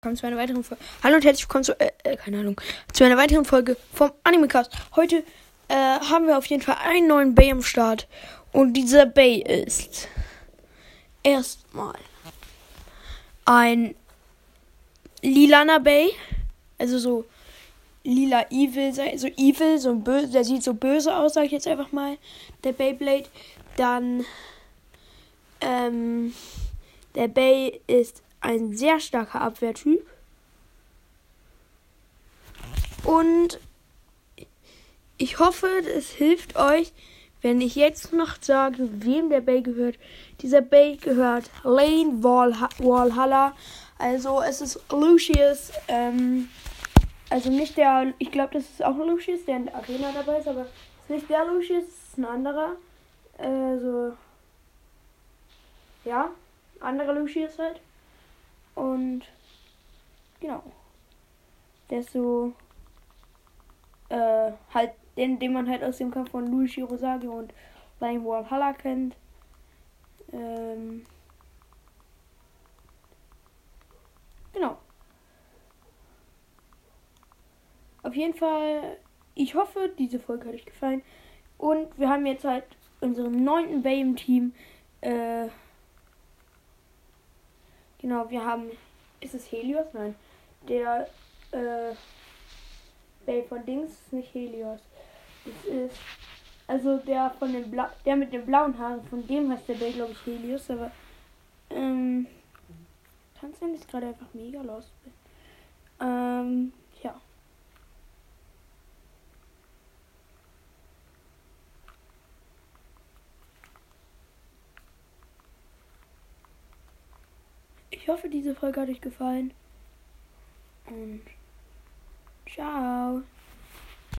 Willkommen zu einer weiteren Folge. Hallo und herzlich willkommen zu, äh, äh, keine Ahnung, zu einer weiteren Folge vom Animecast. Heute äh, haben wir auf jeden Fall einen neuen Bay am Start. Und dieser Bay ist erstmal ein lilaner Bay. Also so lila evil, so evil, so böse, der sieht so böse aus, sag ich jetzt einfach mal. Der Beyblade. Dann, ähm, der Bay ist ein sehr starker Abwehrtyp. Und ich hoffe, es hilft euch, wenn ich jetzt noch sage, wem der Bay gehört. Dieser Bay gehört Lane Walhalla. Also es ist Lucius. Ähm, also nicht der, ich glaube, das ist auch Lucius, der in der Arena dabei ist, aber es ist nicht der Lucius, es ist ein anderer. Also, ja, anderer Lucius halt. Und genau. Der ist so äh, halt den, den man halt aus dem Kampf von Luigi Rosagi und Lion Valhalla kennt. Ähm, genau. Auf jeden Fall, ich hoffe, diese Folge hat euch gefallen. Und wir haben jetzt halt unseren neunten Bay im Team. Äh, Genau, wir haben. Ist es Helios? Nein. Der äh, Bay von Dings ist nicht Helios. Das ist. Also der von den Bla der mit den blauen Haaren, von dem heißt der Bay, glaube ich, Helios, aber ähm. Kann sein, dass ich gerade einfach mega lost bin. Ähm, ja. Ich hoffe, diese Folge hat euch gefallen. Und ciao.